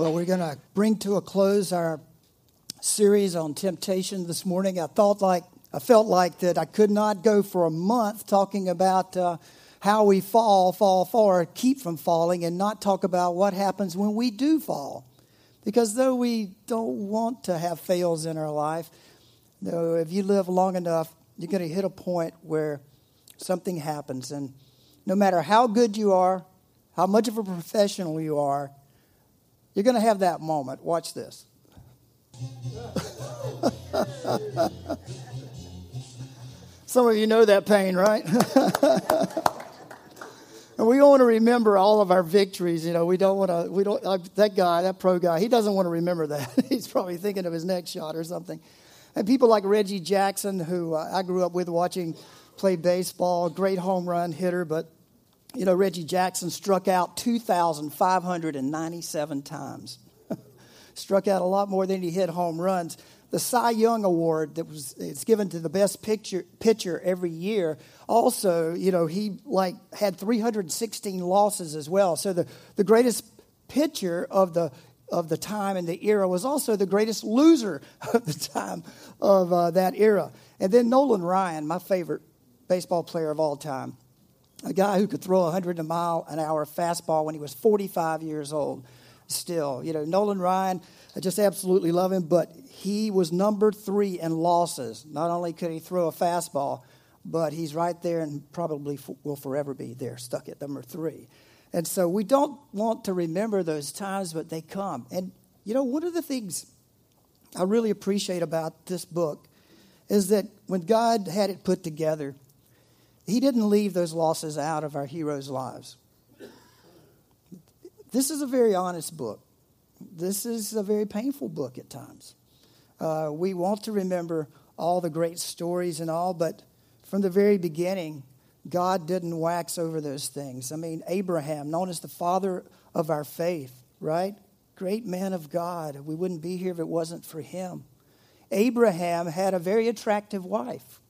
Well, we're going to bring to a close our series on temptation this morning. I thought like I felt like that I could not go for a month talking about uh, how we fall, fall, fall, keep from falling, and not talk about what happens when we do fall. Because though we don't want to have fails in our life, though if you live long enough, you're going to hit a point where something happens. And no matter how good you are, how much of a professional you are, you're going to have that moment. Watch this. Some of you know that pain, right? And we want to remember all of our victories. You know, we don't want to, we don't, that guy, that pro guy, he doesn't want to remember that. He's probably thinking of his next shot or something. And people like Reggie Jackson, who uh, I grew up with watching play baseball, great home run hitter, but, you know, Reggie Jackson struck out 2,597 times. struck out a lot more than he hit home runs the Cy Young Award that was it's given to the best picture, pitcher every year. Also, you know, he like had 316 losses as well. So the, the greatest pitcher of the of the time and the era was also the greatest loser of the time of uh, that era. And then Nolan Ryan, my favorite baseball player of all time, a guy who could throw 100 a mile an hour fastball when he was 45 years old. Still, you know, Nolan Ryan, I just absolutely love him, but he was number three in losses. Not only could he throw a fastball, but he's right there and probably will forever be there, stuck at number three. And so we don't want to remember those times, but they come. And, you know, one of the things I really appreciate about this book is that when God had it put together, He didn't leave those losses out of our heroes' lives. This is a very honest book. This is a very painful book at times. Uh, we want to remember all the great stories and all, but from the very beginning, God didn't wax over those things. I mean, Abraham, known as the father of our faith, right? Great man of God. We wouldn't be here if it wasn't for him. Abraham had a very attractive wife,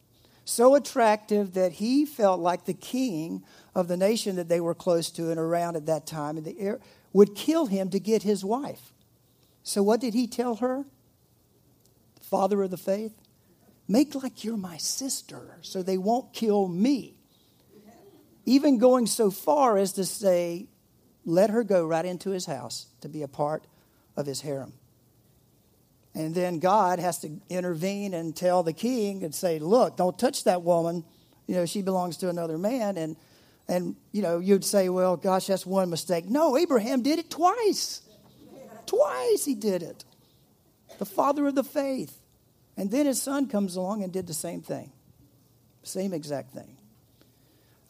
so attractive that he felt like the king of the nation that they were close to and around at that time, and the air would kill him to get his wife. So, what did he tell her? father of the faith, make like you're my sister so they won't kill me. Even going so far as to say, let her go right into his house to be a part of his harem. And then God has to intervene and tell the king and say, look, don't touch that woman. You know, she belongs to another man. And, and you know, you'd say, well, gosh, that's one mistake. No, Abraham did it twice. Twice he did it. The father of the faith. And then his son comes along and did the same thing, same exact thing.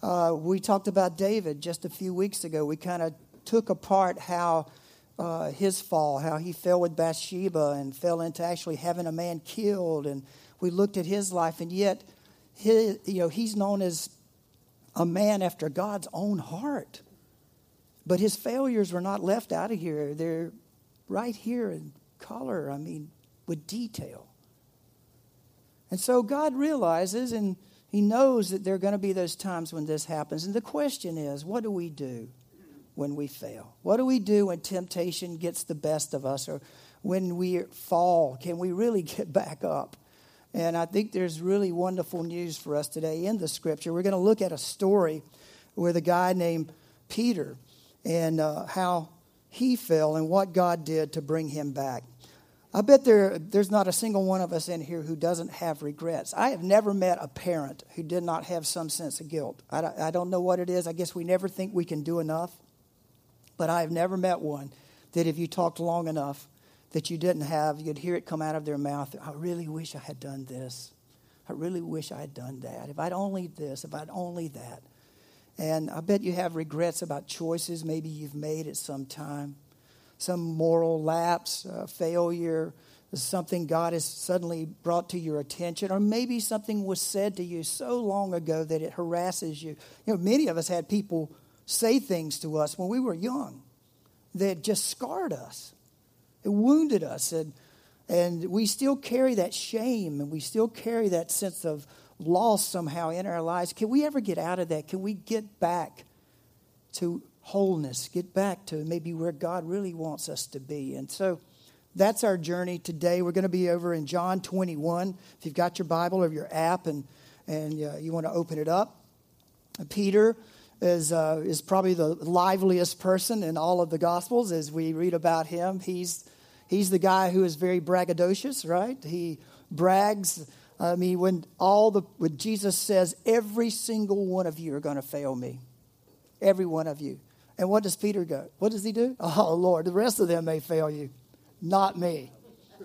Uh, we talked about David just a few weeks ago. We kind of took apart how uh, his fall, how he fell with Bathsheba and fell into actually having a man killed. And we looked at his life, and yet, his, you know, he's known as a man after God's own heart. But his failures were not left out of here. They're right here in color, I mean, with detail. And so God realizes and He knows that there are going to be those times when this happens. And the question is what do we do when we fail? What do we do when temptation gets the best of us or when we fall? Can we really get back up? And I think there's really wonderful news for us today in the scripture. We're going to look at a story with a guy named Peter and uh, how he fell and what God did to bring him back. I bet there, there's not a single one of us in here who doesn't have regrets. I have never met a parent who did not have some sense of guilt. I, I don't know what it is. I guess we never think we can do enough. But I have never met one that if you talked long enough that you didn't have, you'd hear it come out of their mouth. I really wish I had done this. I really wish I had done that. If I'd only this, if I'd only that. And I bet you have regrets about choices maybe you've made at some time, some moral lapse, uh, failure, something God has suddenly brought to your attention, or maybe something was said to you so long ago that it harasses you. You know, many of us had people say things to us when we were young that just scarred us, it wounded us, and and we still carry that shame and we still carry that sense of loss somehow in our lives. Can we ever get out of that? Can we get back to wholeness, get back to maybe where God really wants us to be? And so that's our journey today. We're going to be over in John 21. If you've got your Bible or your app and, and uh, you want to open it up, Peter is, uh, is probably the liveliest person in all of the Gospels as we read about him. He's, he's the guy who is very braggadocious, right? He brags. I mean, when all the when Jesus says, every single one of you are going to fail me, every one of you. And what does Peter go? What does he do? Oh Lord, the rest of them may fail you. Not me.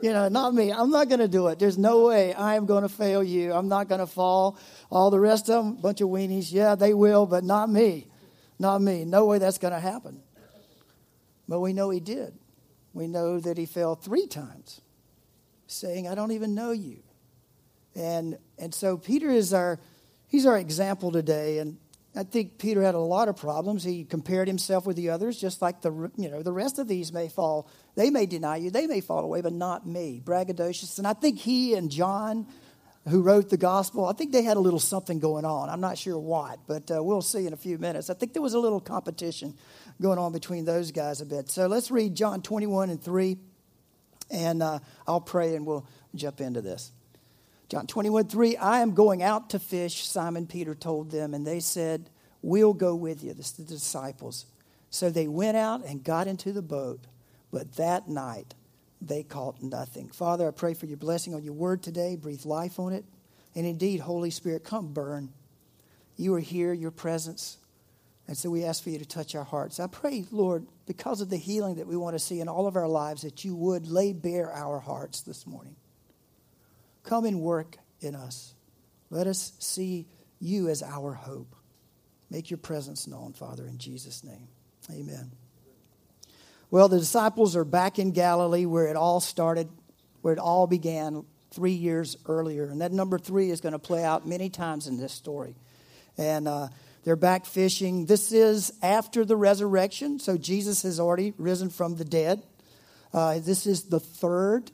You know, not me. I'm not going to do it. There's no way I am going to fail you. I'm not going to fall. All the rest of them, bunch of weenies. Yeah, they will, but not me. Not me. No way that's going to happen. But we know he did. We know that he fell three times, saying, I don't even know you. And, and so Peter is our, he's our example today. And I think Peter had a lot of problems. He compared himself with the others, just like the, you know, the rest of these may fall they may deny you, they may fall away, but not me. Braggadocious. And I think he and John, who wrote the gospel, I think they had a little something going on. I'm not sure what, but uh, we'll see in a few minutes. I think there was a little competition going on between those guys a bit. So let's read John 21 and 3, and uh, I'll pray and we'll jump into this. John 21 3, I am going out to fish, Simon Peter told them, and they said, We'll go with you. This is the disciples. So they went out and got into the boat but that night, they caught nothing. Father, I pray for your blessing on your word today. Breathe life on it. And indeed, Holy Spirit, come burn. You are here, your presence. And so we ask for you to touch our hearts. I pray, Lord, because of the healing that we want to see in all of our lives, that you would lay bare our hearts this morning. Come and work in us. Let us see you as our hope. Make your presence known, Father, in Jesus' name. Amen. Well, the disciples are back in Galilee where it all started, where it all began three years earlier. And that number three is going to play out many times in this story. And uh, they're back fishing. This is after the resurrection, so Jesus has already risen from the dead. Uh, this is the third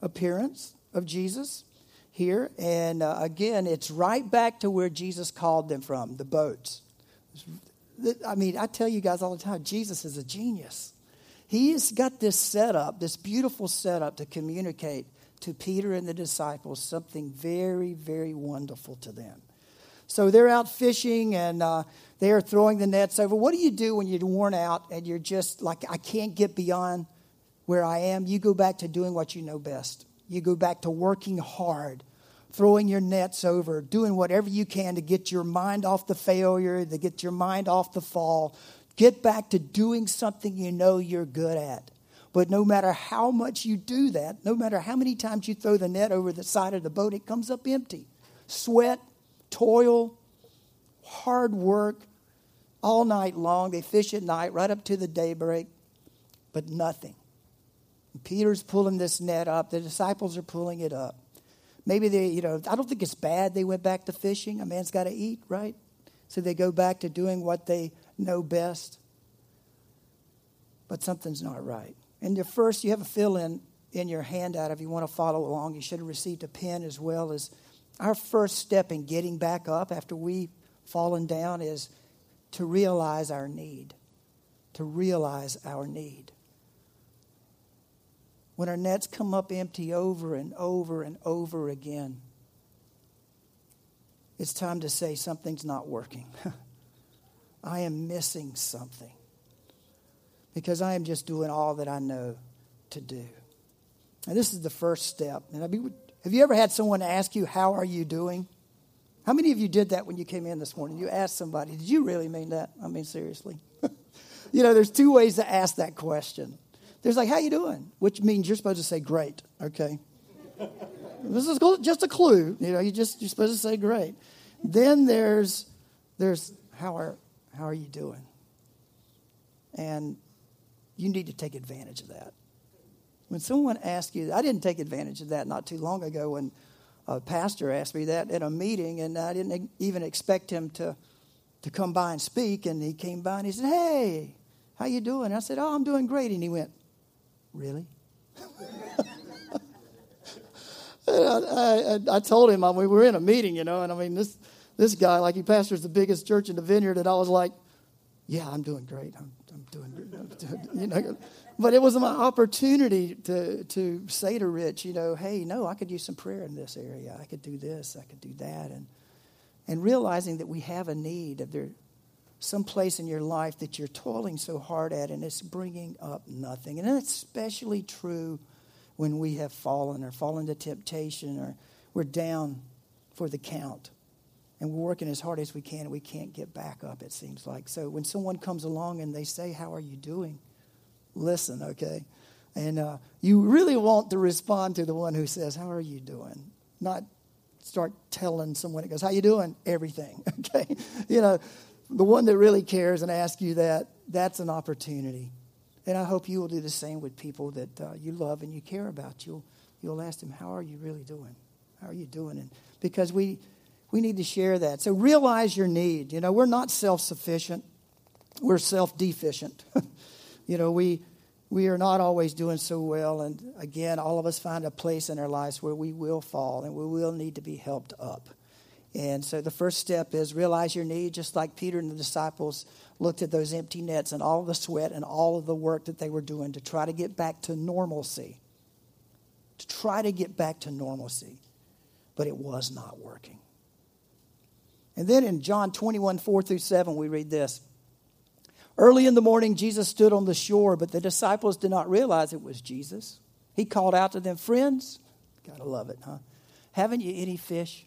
appearance of Jesus here. And uh, again, it's right back to where Jesus called them from the boats. I mean, I tell you guys all the time, Jesus is a genius. He's got this setup, this beautiful setup to communicate to Peter and the disciples something very, very wonderful to them. So they're out fishing and uh, they are throwing the nets over. What do you do when you're worn out and you're just like, I can't get beyond where I am? You go back to doing what you know best. You go back to working hard, throwing your nets over, doing whatever you can to get your mind off the failure, to get your mind off the fall, Get back to doing something you know you're good at. But no matter how much you do that, no matter how many times you throw the net over the side of the boat, it comes up empty. Sweat, toil, hard work, all night long. They fish at night, right up to the daybreak, but nothing. Peter's pulling this net up. The disciples are pulling it up. Maybe they, you know, I don't think it's bad they went back to fishing. A man's got to eat, right? So they go back to doing what they know best. But something's not right. And your first, you have a fill in in your handout if you want to follow along. You should have received a pen as well as our first step in getting back up after we've fallen down is to realize our need. To realize our need. When our nets come up empty over and over and over again, it's time to say something's not working. I am missing something because I am just doing all that I know to do. And this is the first step. And I mean, have you ever had someone ask you, How are you doing? How many of you did that when you came in this morning? You asked somebody, Did you really mean that? I mean, seriously. you know, there's two ways to ask that question. There's like, How you doing? Which means you're supposed to say, Great, okay? this is just a clue. You know, you just, you're supposed to say, Great. Then there's, there's how are How are you doing? And you need to take advantage of that. When someone asks you, I didn't take advantage of that not too long ago when a pastor asked me that at a meeting, and I didn't even expect him to, to come by and speak. And he came by and he said, Hey, how you doing? I said, Oh, I'm doing great. And he went, Really? I, I, I, told him, I we were in a meeting, you know, and I mean, this, this guy, like he pastors the biggest church in the vineyard, and I was like, yeah, I'm doing great. I'm, I'm doing great. you know, but it was my opportunity to, to say to Rich, you know, hey, no, I could use some prayer in this area. I could do this. I could do that. And, and realizing that we have a need of there some place in your life that you're toiling so hard at and it's bringing up nothing. And that's especially true when we have fallen or fallen to temptation or we're down for the count and we're working as hard as we can and we can't get back up, it seems like. So when someone comes along and they say, How are you doing? Listen, okay? And uh, you really want to respond to the one who says, How are you doing? Not start telling someone it goes, How you doing? Everything, okay? You know, the one that really cares and asks you that, that's an opportunity. And I hope you will do the same with people that uh, you love and you care about. You'll, you'll ask them, How are you really doing? How are you doing? And because we, we need to share that. So realize your need. You know, we're not self sufficient, we're self deficient. you know, we, we are not always doing so well. And again, all of us find a place in our lives where we will fall and we will need to be helped up. And so the first step is realize your need, just like Peter and the disciples looked at those empty nets and all the sweat and all of the work that they were doing to try to get back to normalcy. To try to get back to normalcy. But it was not working. And then in John 21, 4 through 7, we read this. Early in the morning, Jesus stood on the shore, but the disciples did not realize it was Jesus. He called out to them, Friends, gotta love it, huh? Haven't you any fish?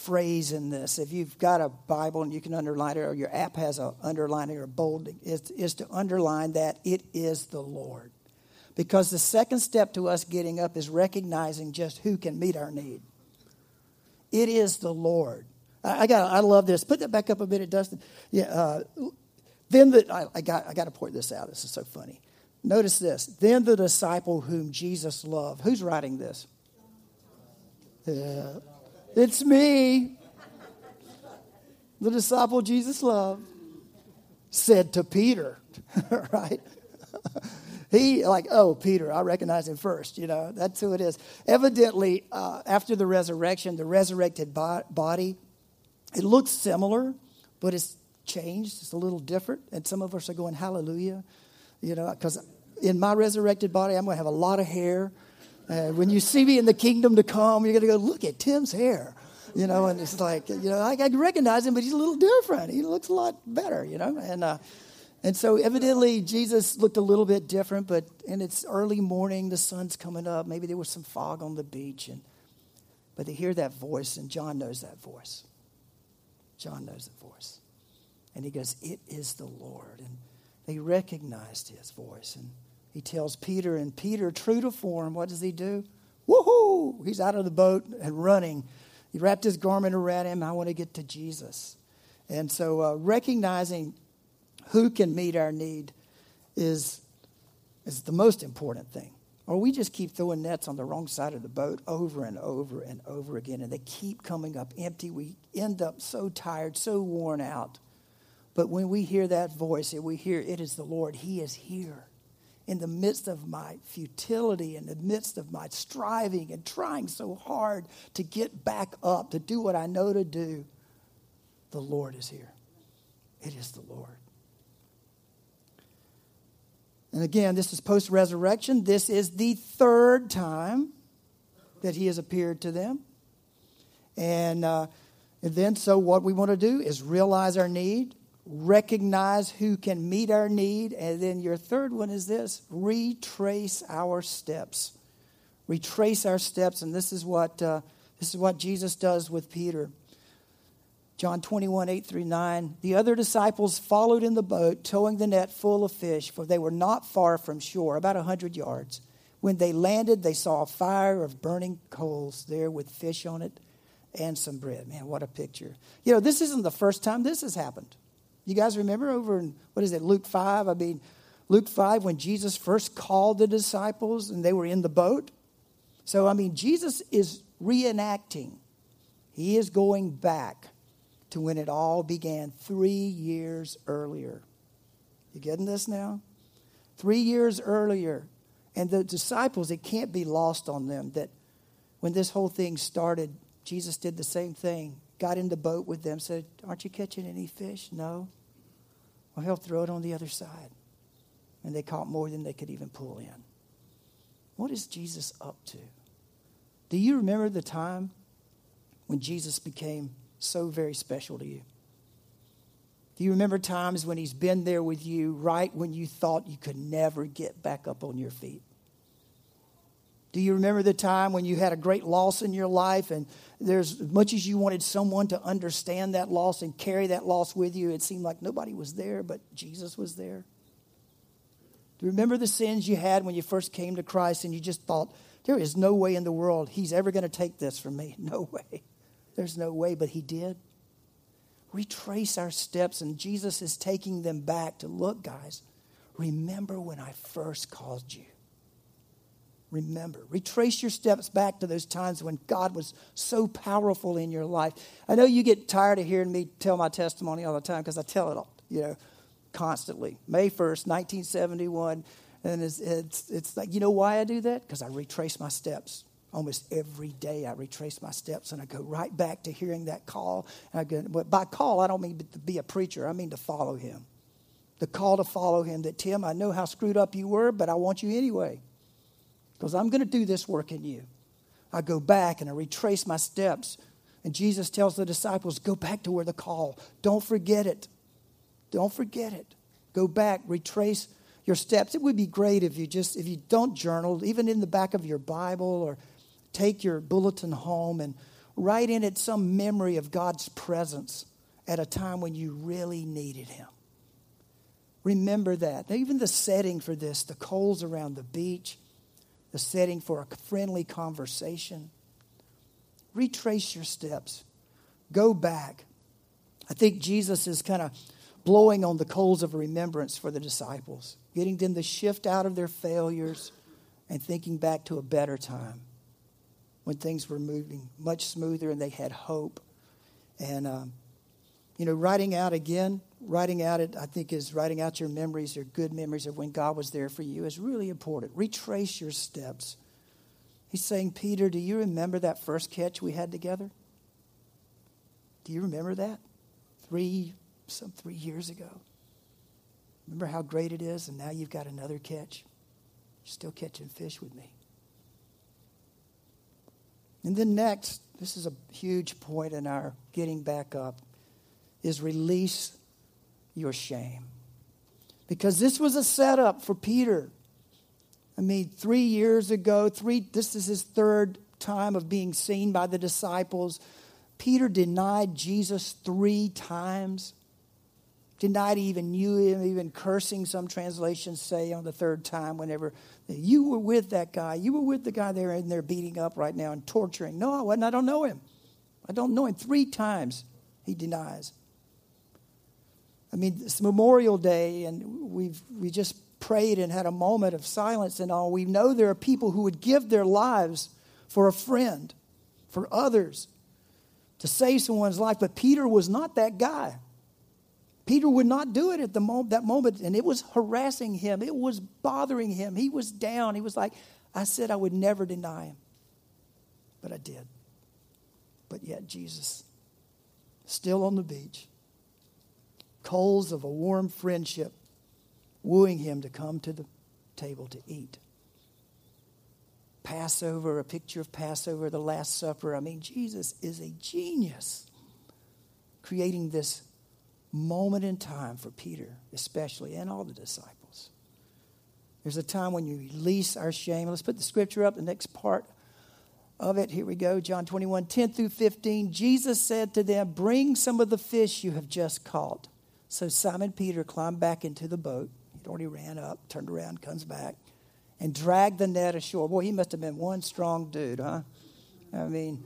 phrase in this, if you've got a Bible and you can underline it, or your app has a underlining or bolding, is, is to underline that it is the Lord. Because the second step to us getting up is recognizing just who can meet our need. It is the Lord. I, I got. I love this. Put that back up a minute, Dustin. Yeah. Uh, then the, I, I got. I got to point this out. This is so funny. Notice this. Then the disciple whom Jesus loved. Who's writing this? Yeah. It's me, the disciple Jesus loved, said to Peter, right? he, like, oh, Peter, I recognize him first. You know, that's who it is. Evidently, uh, after the resurrection, the resurrected body, it looks similar, but it's changed. It's a little different. And some of us are going, hallelujah. You know, because in my resurrected body, I'm going to have a lot of hair. When you see me in the kingdom to come, you're going to go, look at Tim's hair. You know, and it's like, you know, I, I recognize him, but he's a little different. He looks a lot better, you know. And, uh, and so evidently Jesus looked a little bit different, but and it's early morning, the sun's coming up. Maybe there was some fog on the beach. and But they hear that voice, and John knows that voice. John knows the voice. And he goes, It is the Lord. And they recognized his voice. And he tells Peter, and Peter, true to form, what does he do? Woohoo! He's out of the boat and running. He wrapped his garment around him. I want to get to Jesus. And so uh, recognizing who can meet our need is, is the most important thing. Or we just keep throwing nets on the wrong side of the boat over and over and over again, and they keep coming up empty. We end up so tired, so worn out. But when we hear that voice and we hear it is the Lord, He is here in the midst of my futility, in the midst of my striving and trying so hard to get back up, to do what I know to do, the Lord is here. It is the Lord. And again, this is post resurrection. This is the third time that he has appeared to them. And, uh, and then, so what we want to do is realize our need, recognize who can meet our need. And then your third one is this retrace our steps. Retrace our steps. And this is what, uh, this is what Jesus does with Peter. John 21, 8 through 9. The other disciples followed in the boat, towing the net full of fish, for they were not far from shore, about a 100 yards. When they landed, they saw a fire of burning coals there with fish on it and some bread. Man, what a picture. You know, this isn't the first time this has happened. You guys remember over in, what is it, Luke 5? I mean, Luke 5, when Jesus first called the disciples and they were in the boat. So, I mean, Jesus is reenacting, he is going back to when it all began three years earlier. You getting this now? Three years earlier. And the disciples, it can't be lost on them that when this whole thing started, Jesus did the same thing. Got in the boat with them, said, Aren't you catching any fish? No. Well, he'll throw it on the other side. And they caught more than they could even pull in. What is Jesus up to? Do you remember the time when Jesus became so very special to you? Do you remember times when he's been there with you right when you thought you could never get back up on your feet? Do you remember the time when you had a great loss in your life and there's as much as you wanted someone to understand that loss and carry that loss with you, it seemed like nobody was there, but Jesus was there? Do you remember the sins you had when you first came to Christ and you just thought, there is no way in the world he's ever going to take this from me? No way. There's no way, but he did. Retrace our steps, and Jesus is taking them back to look, guys, remember when I first called you. Remember, retrace your steps back to those times when God was so powerful in your life. I know you get tired of hearing me tell my testimony all the time because I tell it all, you know, constantly. May 1st, 1971. And it's, it's, it's like, you know why I do that? Because I retrace my steps almost every day I retrace my steps and I go right back to hearing that call. And I go, but by call, I don't mean to be a preacher, I mean to follow him. The call to follow him that, Tim, I know how screwed up you were, but I want you anyway because I'm going to do this work in you. I go back and I retrace my steps. And Jesus tells the disciples, go back to where the call. Don't forget it. Don't forget it. Go back, retrace your steps. It would be great if you just, if you don't journal, even in the back of your Bible or take your bulletin home and write in it some memory of God's presence at a time when you really needed Him. Remember that. Now, even the setting for this, the coals around the beach, the setting for a friendly conversation. Retrace your steps. Go back. I think Jesus is kind of blowing on the coals of remembrance for the disciples, getting them to shift out of their failures and thinking back to a better time when things were moving much smoother and they had hope. And, um, you know, writing out again, writing out it, I think, is writing out your memories or good memories of when God was there for you is really important. Retrace your steps. He's saying, Peter, do you remember that first catch we had together? Do you remember that? Three, some three years ago. Remember how great it is, and now you've got another catch. You're still catching fish with me. And then next, this is a huge point in our getting back up, is release your shame. Because this was a setup for Peter. I mean, three years ago, three, this is his third time of being seen by the disciples. Peter denied Jesus three times denied he even knew him, even cursing, some translations say on the third time, whenever you were with that guy. You were with the guy they're in there beating up right now and torturing. No, I wasn't. I don't know him. I don't know him. Three times he denies. I mean, it's Memorial Day, and we've we just prayed and had a moment of silence and all. We know there are people who would give their lives for a friend, for others, to save someone's life. But Peter was not that guy. Peter would not do it at the moment, that moment, and it was harassing him. It was bothering him. He was down. He was like, I said I would never deny him, but I did. But yet, Jesus, still on the beach, coals of a warm friendship, wooing him to come to the table to eat. Passover, a picture of Passover, the Last Supper. I mean, Jesus is a genius creating this moment in time for Peter, especially, and all the disciples. There's a time when you release our shame. Let's put the scripture up, the next part of it. Here we go, John 21, 10 through 15. Jesus said to them, Bring some of the fish you have just caught. So Simon Peter climbed back into the boat. He'd already ran up, turned around, comes back, and dragged the net ashore. Boy, he must have been one strong dude, huh? I mean,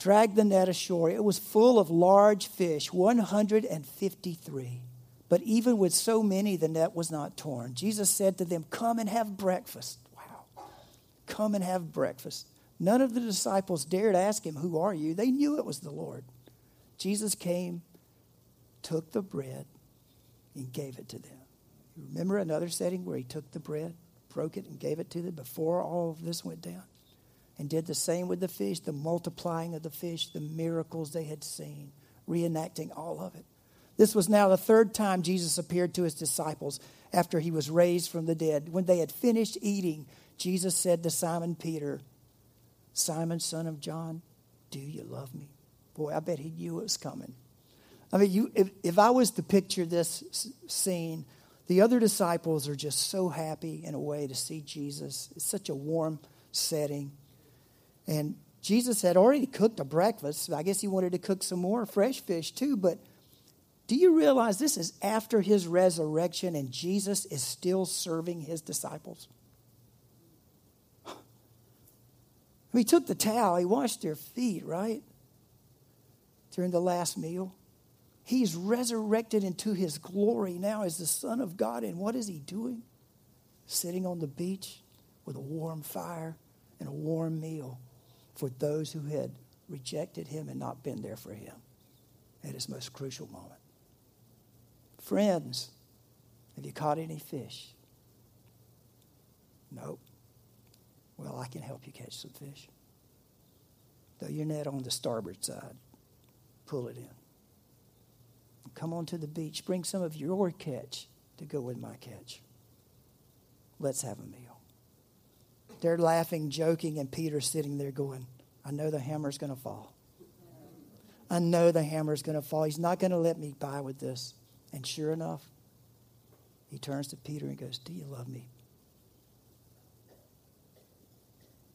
dragged the net ashore. It was full of large fish, 153. But even with so many, the net was not torn. Jesus said to them, Come and have breakfast. Wow. Come and have breakfast. None of the disciples dared ask him, Who are you? They knew it was the Lord. Jesus came, took the bread, and gave it to them. You remember another setting where he took the bread, broke it, and gave it to them before all of this went down? and did the same with the fish, the multiplying of the fish, the miracles they had seen, reenacting all of it. This was now the third time Jesus appeared to his disciples after he was raised from the dead. When they had finished eating, Jesus said to Simon Peter, Simon, son of John, do you love me? Boy, I bet he knew it was coming. I mean, you, if, if I was to picture this scene, the other disciples are just so happy in a way to see Jesus. It's such a warm setting. And Jesus had already cooked a breakfast. I guess he wanted to cook some more fresh fish too. But do you realize this is after his resurrection and Jesus is still serving his disciples? He took the towel, he washed their feet, right? During the last meal. He's resurrected into his glory now as the Son of God. And what is he doing? Sitting on the beach with a warm fire and a warm meal for those who had rejected him and not been there for him at his most crucial moment. Friends, have you caught any fish? Nope. Well, I can help you catch some fish. Throw your net on the starboard side, pull it in. Come on to the beach. Bring some of your catch to go with my catch. Let's have a meal. They're laughing, joking, and Peter's sitting there going, I know the hammer's going to fall. I know the hammer's going to fall. He's not going to let me by with this. And sure enough, he turns to Peter and goes, Do you love me?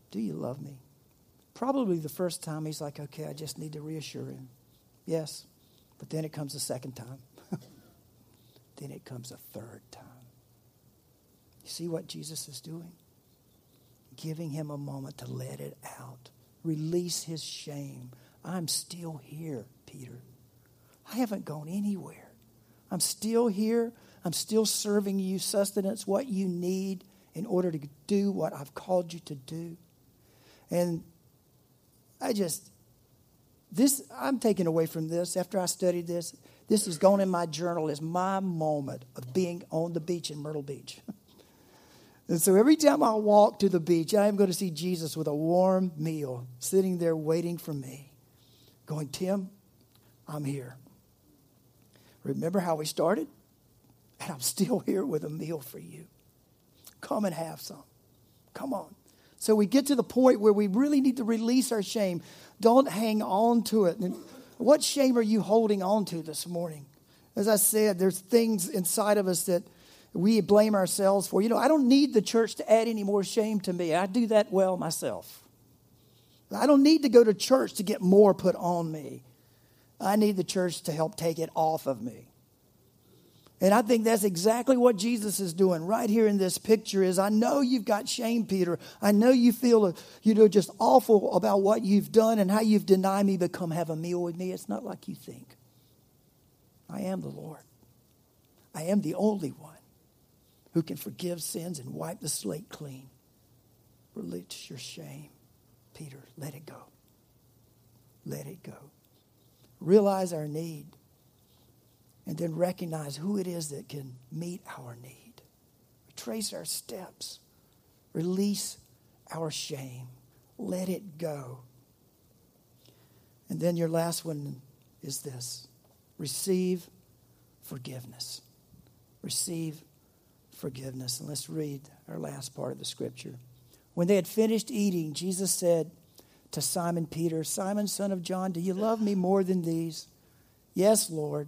Do you love me? Probably the first time he's like, Okay, I just need to reassure him. Yes. But then it comes a second time. then it comes a third time. You see what Jesus is doing? giving him a moment to let it out, release his shame. I'm still here, Peter. I haven't gone anywhere. I'm still here. I'm still serving you sustenance, what you need in order to do what I've called you to do. And I just, this, I'm taking away from this after I studied this. This has gone in my journal as my moment of being on the beach in Myrtle Beach. And so every time I walk to the beach, I am going to see Jesus with a warm meal sitting there waiting for me, going, Tim, I'm here. Remember how we started? And I'm still here with a meal for you. Come and have some. Come on. So we get to the point where we really need to release our shame. Don't hang on to it. And what shame are you holding on to this morning? As I said, there's things inside of us that we blame ourselves for. You know, I don't need the church to add any more shame to me. I do that well myself. I don't need to go to church to get more put on me. I need the church to help take it off of me. And I think that's exactly what Jesus is doing right here in this picture is I know you've got shame, Peter. I know you feel, uh, you know, just awful about what you've done and how you've denied me, but come have a meal with me. It's not like you think. I am the Lord. I am the only one who can forgive sins and wipe the slate clean. Release your shame, Peter. Let it go. Let it go. Realize our need and then recognize who it is that can meet our need. Trace our steps. Release our shame. Let it go. And then your last one is this receive forgiveness. Receive forgiveness. And let's read our last part of the scripture. When they had finished eating, Jesus said to Simon Peter, Simon, son of John, do you love me more than these? Yes, Lord,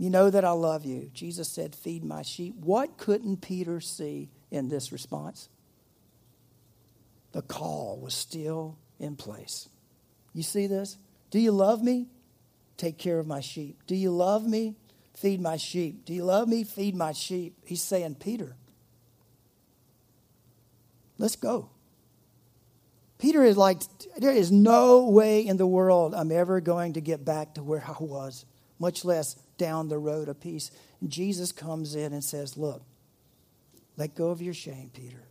You know that I love you. Jesus said, Feed my sheep. What couldn't Peter see in this response? The call was still in place. You see this? Do you love me? Take care of my sheep. Do you love me? Feed my sheep. Do you love me? Feed my sheep. He's saying, Peter, let's go. Peter is like, there is no way in the world I'm ever going to get back to where I was, much less down the road of peace. And Jesus comes in and says, Look, let go of your shame, Peter.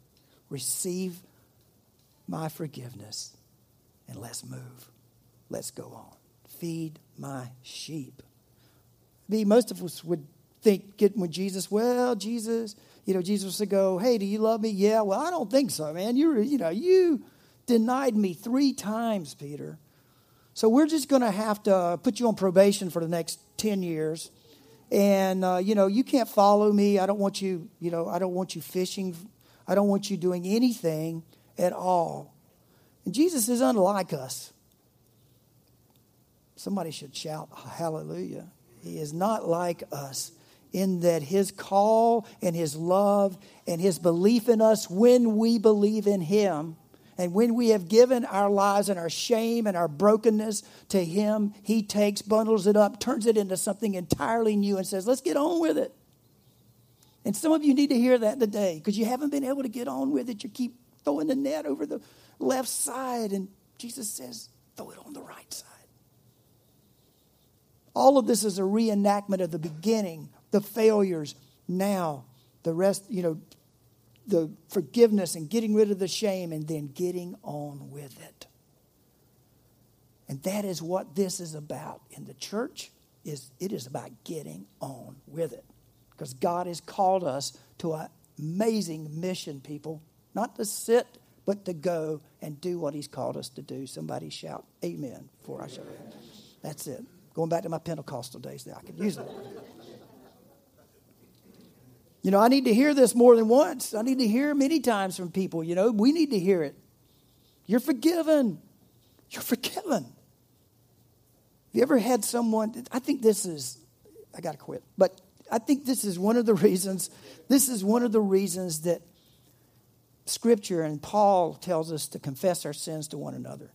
Receive my forgiveness and let's move. Let's go on. Feed my sheep. Me, most of us would think, getting with Jesus, well, Jesus, you know, Jesus would go, hey, do you love me? Yeah, well, I don't think so, man. You, you know, you denied me three times, Peter. So we're just going to have to put you on probation for the next 10 years. And, uh, you know, you can't follow me. I don't want you, you know, I don't want you fishing. I don't want you doing anything at all. And Jesus is unlike us. Somebody should shout, Hallelujah. He is not like us in that his call and his love and his belief in us when we believe in him and when we have given our lives and our shame and our brokenness to Him, He takes, bundles it up, turns it into something entirely new, and says, Let's get on with it. And some of you need to hear that today because you haven't been able to get on with it. You keep throwing the net over the left side, and Jesus says, Throw it on the right side. All of this is a reenactment of the beginning, the failures, now, the rest, you know, the forgiveness and getting rid of the shame and then getting on with it. And that is what this is about in the church is it is about getting on with it. Because God has called us to an amazing mission, people. Not to sit, but to go and do what he's called us to do. Somebody shout amen before I shout. That's it. Going back to my Pentecostal days there, I can use it. You know, I need to hear this more than once. I need to hear many times from people. You know, we need to hear it. You're forgiven. You're forgiven. Have you ever had someone? I think this is, I got to quit. But I think this is one of the reasons, this is one of the reasons that Scripture and Paul tells us to confess our sins to one another.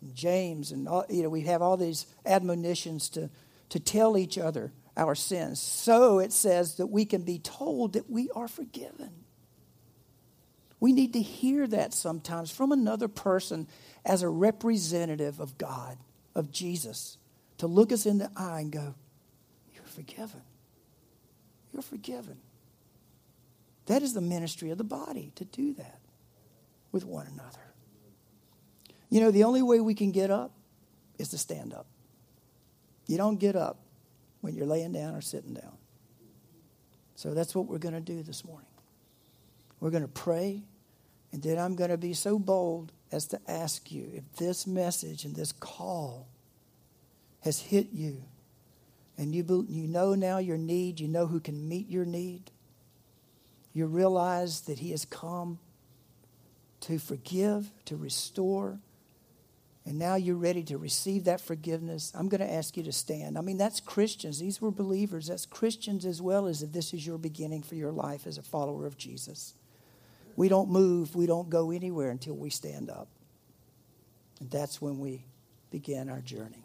And James and all, you know, we have all these admonitions to, to tell each other our sins. So it says that we can be told that we are forgiven. We need to hear that sometimes from another person as a representative of God, of Jesus, to look us in the eye and go, You're forgiven. You're forgiven. That is the ministry of the body to do that with one another. You know, the only way we can get up is to stand up. You don't get up when you're laying down or sitting down. So that's what we're going to do this morning. We're going to pray, and then I'm going to be so bold as to ask you if this message and this call has hit you, and you, you know now your need, you know who can meet your need, you realize that He has come to forgive, to restore, and now you're ready to receive that forgiveness, I'm going to ask you to stand. I mean, that's Christians. These were believers. That's Christians as well as if this is your beginning for your life as a follower of Jesus. We don't move, we don't go anywhere until we stand up. And that's when we begin our journey.